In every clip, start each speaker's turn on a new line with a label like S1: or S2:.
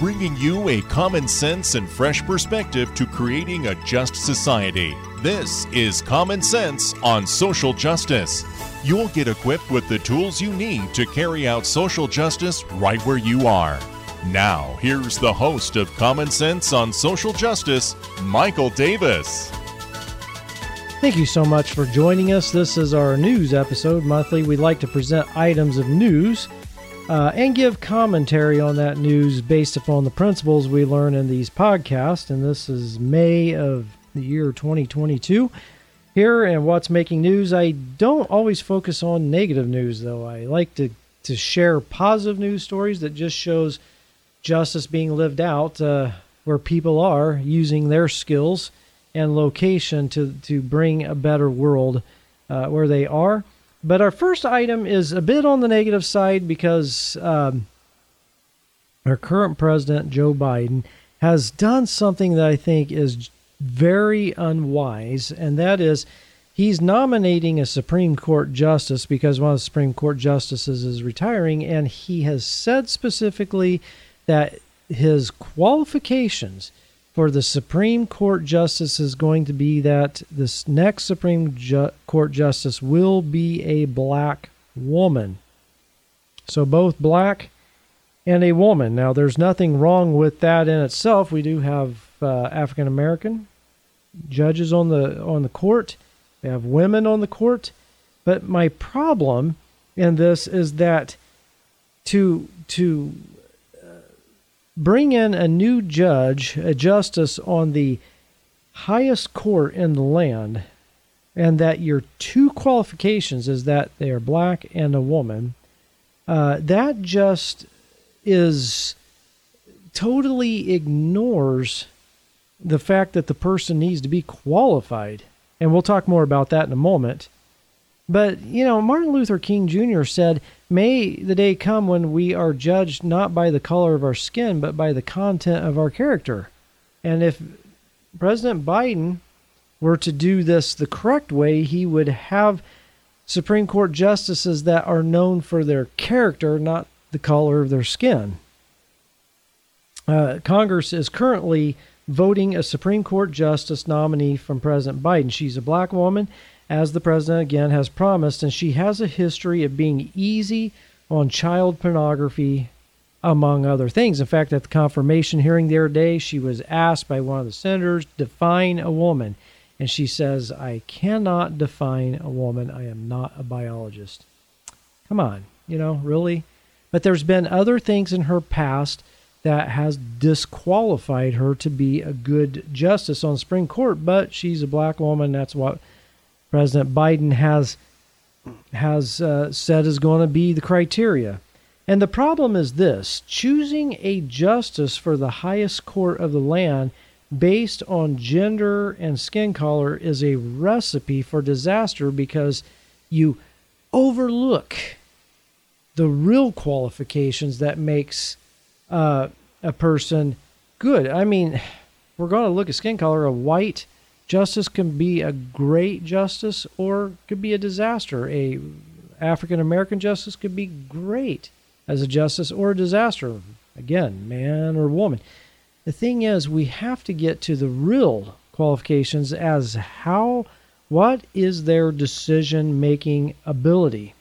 S1: Bringing you a common sense and fresh perspective to creating a just society. This is Common Sense on Social Justice. You'll get equipped with the tools you need to carry out social justice right where you are. Now, here's the host of Common Sense on Social Justice, Michael Davis.
S2: Thank you so much for joining us. This is our news episode. Monthly, we like to present items of news uh, and give commentary on that news based upon the principles we learn in these podcasts. And this is May of the year 2022. Here and what's making news, I don't always focus on negative news though. I like to to share positive news stories that just shows justice being lived out uh, where people are using their skills and location to to bring a better world uh, where they are. But our first item is a bit on the negative side because um, our current president Joe Biden has done something that I think is very unwise, and that is he's nominating a Supreme Court justice because one of the Supreme Court justices is retiring, and he has said specifically that his qualifications for the Supreme Court justice is going to be that this next Supreme Ju- Court justice will be a black woman. So both black and a woman. Now, there's nothing wrong with that in itself. We do have uh, African American judges on the on the court. We have women on the court. But my problem in this is that to to bring in a new judge, a justice on the highest court in the land, and that your two qualifications is that they are black and a woman, uh, that just is totally ignores the fact that the person needs to be qualified. And we'll talk more about that in a moment. But, you know, Martin Luther King Jr. said, May the day come when we are judged not by the color of our skin, but by the content of our character. And if President Biden were to do this the correct way, he would have Supreme Court justices that are known for their character, not the color of their skin. Uh, Congress is currently voting a Supreme Court justice nominee from President Biden. She's a black woman, as the president again has promised, and she has a history of being easy on child pornography, among other things. In fact, at the confirmation hearing the other day, she was asked by one of the senators, define a woman. And she says, I cannot define a woman. I am not a biologist. Come on, you know, really? But there's been other things in her past that has disqualified her to be a good justice on Supreme Court. But she's a black woman. That's what President Biden has has uh, said is going to be the criteria. And the problem is this: choosing a justice for the highest court of the land based on gender and skin color is a recipe for disaster because you overlook the real qualifications that makes uh, a person good. I mean, we're going to look at skin color. A white justice can be a great justice or could be a disaster. A African American justice could be great as a justice or a disaster. Again, man or woman. The thing is, we have to get to the real qualifications as how what is their decision making ability.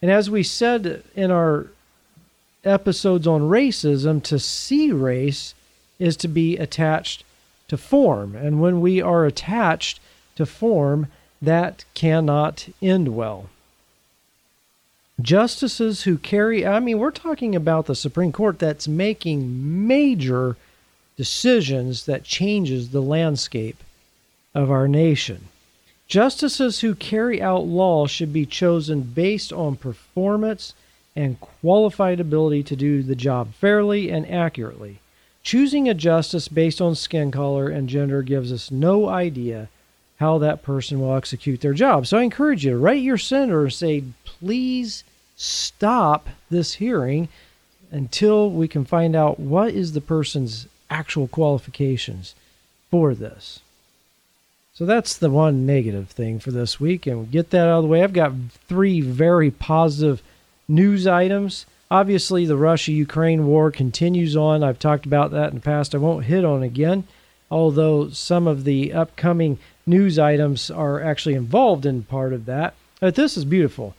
S2: And as we said in our episodes on racism, to see race is to be attached to form. And when we are attached to form, that cannot end well. Justices who carry, I mean, we're talking about the Supreme Court that's making major decisions that changes the landscape of our nation. Justices who carry out law should be chosen based on performance and qualified ability to do the job fairly and accurately. Choosing a justice based on skin color and gender gives us no idea how that person will execute their job. So I encourage you to write your senator and say, please stop this hearing until we can find out what is the person's actual qualifications for this. So that's the one negative thing for this week. And get that out of the way. I've got three very positive news items. Obviously, the Russia Ukraine war continues on. I've talked about that in the past. I won't hit on again, although some of the upcoming news items are actually involved in part of that. But this is beautiful.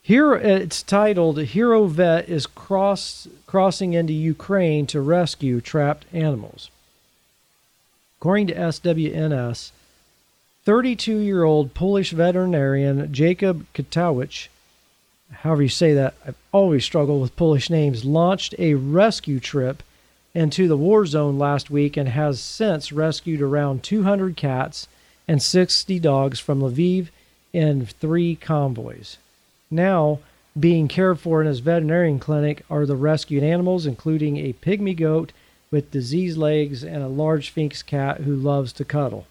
S2: Here it's titled Hero Vet is cross, crossing into Ukraine to rescue trapped animals. According to SWNS, 32 year old Polish veterinarian Jacob Katowicz, however you say that, I've always struggled with Polish names, launched a rescue trip into the war zone last week and has since rescued around 200 cats and 60 dogs from Lviv in three convoys. Now, being cared for in his veterinarian clinic are the rescued animals, including a pygmy goat with diseased legs and a large Sphynx cat who loves to cuddle.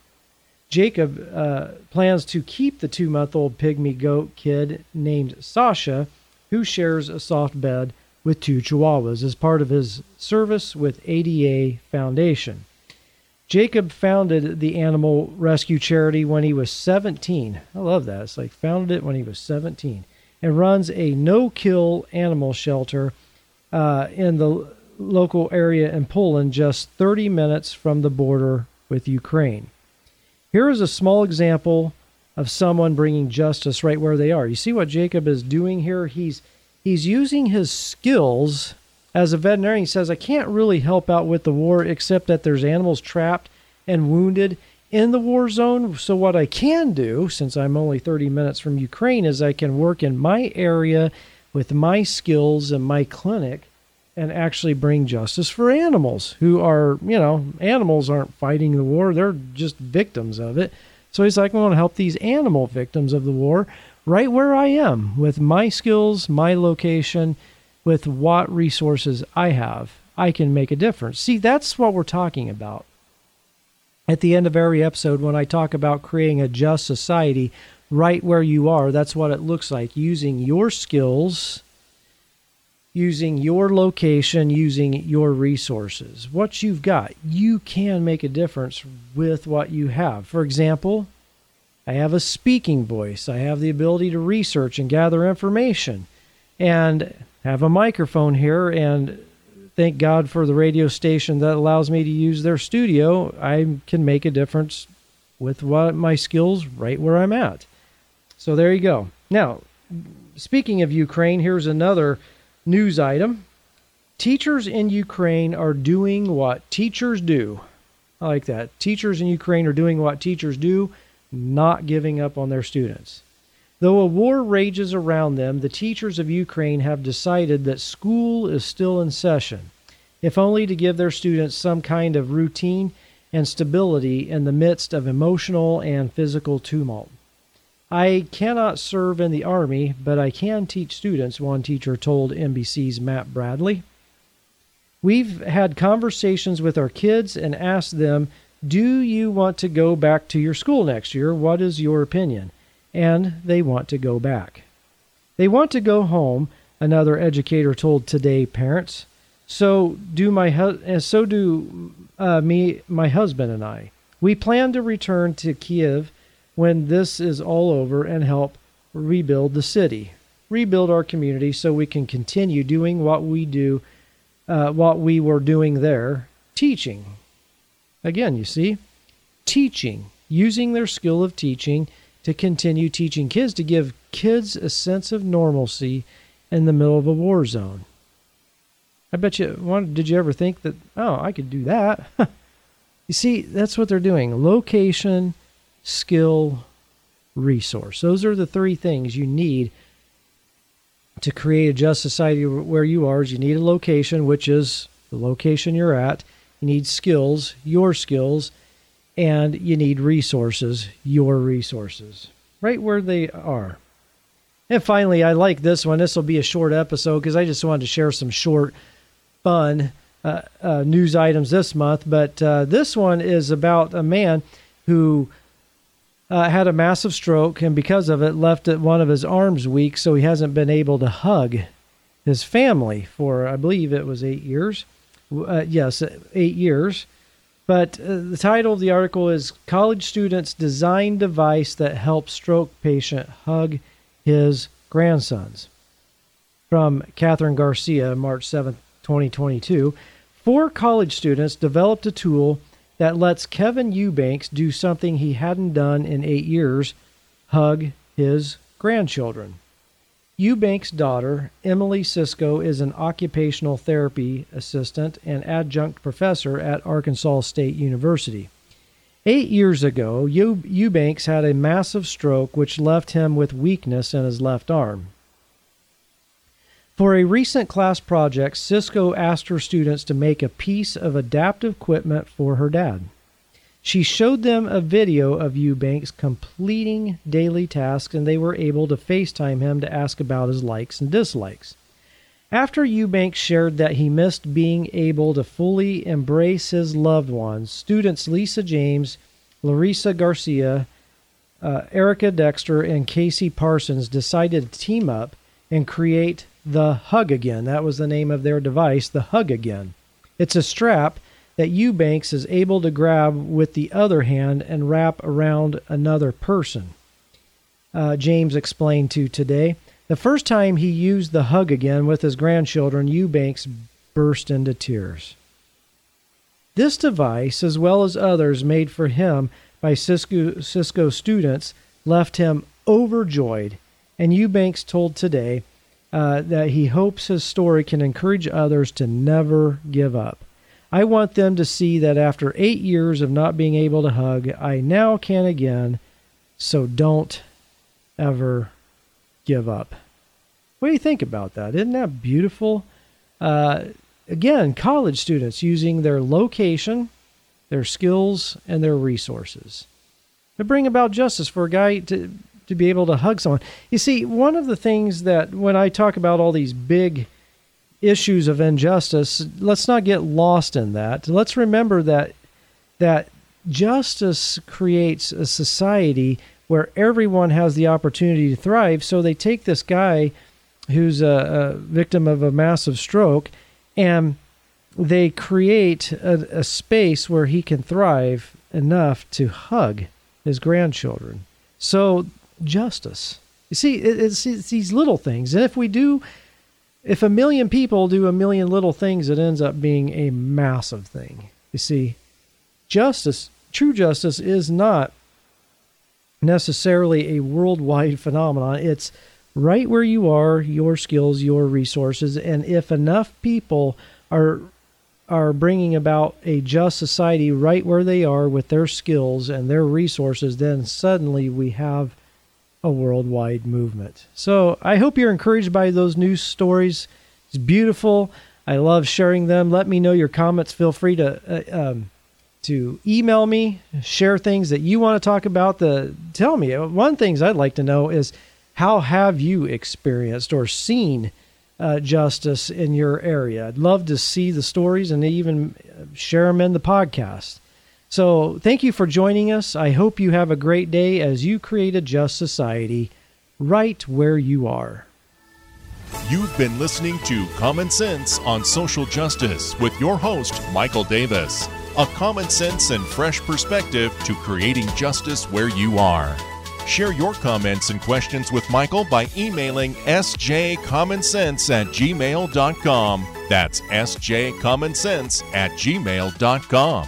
S2: Jacob uh, plans to keep the two month old pygmy goat kid named Sasha, who shares a soft bed with two chihuahuas, as part of his service with ADA Foundation. Jacob founded the animal rescue charity when he was 17. I love that. It's like founded it when he was 17 and runs a no kill animal shelter uh, in the local area in Poland, just 30 minutes from the border with Ukraine. Here is a small example of someone bringing justice right where they are. You see what Jacob is doing here? He's he's using his skills as a veterinarian. He says, "I can't really help out with the war except that there's animals trapped and wounded in the war zone. So what I can do, since I'm only 30 minutes from Ukraine, is I can work in my area with my skills and my clinic." And actually bring justice for animals who are, you know, animals aren't fighting the war, they're just victims of it. So he's like, I want to help these animal victims of the war right where I am with my skills, my location, with what resources I have. I can make a difference. See, that's what we're talking about. At the end of every episode, when I talk about creating a just society right where you are, that's what it looks like using your skills using your location, using your resources. What you've got, you can make a difference with what you have. For example, I have a speaking voice, I have the ability to research and gather information, and have a microphone here. And thank God for the radio station that allows me to use their studio. I can make a difference with what my skills right where I'm at. So there you go. Now, speaking of Ukraine, here's another news item. Teachers in Ukraine are doing what teachers do. I like that. Teachers in Ukraine are doing what teachers do, not giving up on their students. Though a war rages around them, the teachers of Ukraine have decided that school is still in session, if only to give their students some kind of routine and stability in the midst of emotional and physical tumult. I cannot serve in the Army, but I can teach students, one teacher told NBC's Matt Bradley. We've had conversations with our kids and asked them, Do you want to go back to your school next year? What is your opinion? And they want to go back. They want to go home, another educator told Today parents. So do my hu- so do uh, me, my husband and I. We plan to return to Kiev when this is all over and help rebuild the city, rebuild our community so we can continue doing what we do, uh, what we were doing there, teaching. Again, you see, teaching, using their skill of teaching to continue teaching kids, to give kids a sense of normalcy in the middle of a war zone. I bet you, did you ever think that, oh, I could do that? you see, that's what they're doing. Location, skill, resource. Those are the three things you need to create a just society where you are. Is you need a location, which is the location you're at. You need skills, your skills, and you need resources, your resources, right where they are. And finally, I like this one. This will be a short episode because I just wanted to share some short, fun uh, uh, news items this month. But uh, this one is about a man who uh, had a massive stroke, and because of it, left one of his arms weak, so he hasn't been able to hug his family for, I believe it was eight years. Uh, yes, eight years. But uh, the title of the article is College Students Design Device That Helps Stroke Patient Hug His Grandsons. From Catherine Garcia, March 7, 2022. Four college students developed a tool that lets Kevin Eubanks do something he hadn't done in eight years hug his grandchildren. Eubanks' daughter, Emily Cisco, is an occupational therapy assistant and adjunct professor at Arkansas State University. Eight years ago, Eubanks had a massive stroke which left him with weakness in his left arm. For a recent class project, Cisco asked her students to make a piece of adaptive equipment for her dad. She showed them a video of Eubanks completing daily tasks, and they were able to FaceTime him to ask about his likes and dislikes. After Eubanks shared that he missed being able to fully embrace his loved ones, students Lisa James, Larissa Garcia, uh, Erica Dexter, and Casey Parsons decided to team up and create the Hug Again. That was the name of their device, the Hug Again. It's a strap that Eubanks is able to grab with the other hand and wrap around another person. Uh, James explained to Today. The first time he used the hug again with his grandchildren, Eubanks burst into tears. This device, as well as others made for him by Cisco, Cisco students, left him overjoyed. And Eubanks told Today uh, that he hopes his story can encourage others to never give up. I want them to see that after eight years of not being able to hug, I now can again. So don't ever give up. What do you think about that? Isn't that beautiful? Uh, again, college students using their location, their skills, and their resources to bring about justice for a guy to to be able to hug someone. You see, one of the things that when I talk about all these big issues of injustice, let's not get lost in that. Let's remember that that justice creates a society where everyone has the opportunity to thrive. So they take this guy who's a, a victim of a massive stroke and they create a, a space where he can thrive enough to hug his grandchildren. So justice. You see, it's, it's these little things. And if we do if a million people do a million little things, it ends up being a massive thing. You see, justice, true justice, is not necessarily a worldwide phenomenon. It's right where you are, your skills, your resources, and if enough people are are bringing about a just society right where they are with their skills and their resources, then suddenly we have a worldwide movement. So I hope you're encouraged by those news stories. It's beautiful. I love sharing them. Let me know your comments. Feel free to uh, um, to email me, share things that you want to talk about. The tell me one things I'd like to know is how have you experienced or seen uh, justice in your area? I'd love to see the stories and even share them in the podcast. So, thank you for joining us. I hope you have a great day as you create a just society right where you are.
S1: You've been listening to Common Sense on Social Justice with your host, Michael Davis. A common sense and fresh perspective to creating justice where you are. Share your comments and questions with Michael by emailing sjcommonsense at gmail.com. That's sjcommonsense at gmail.com.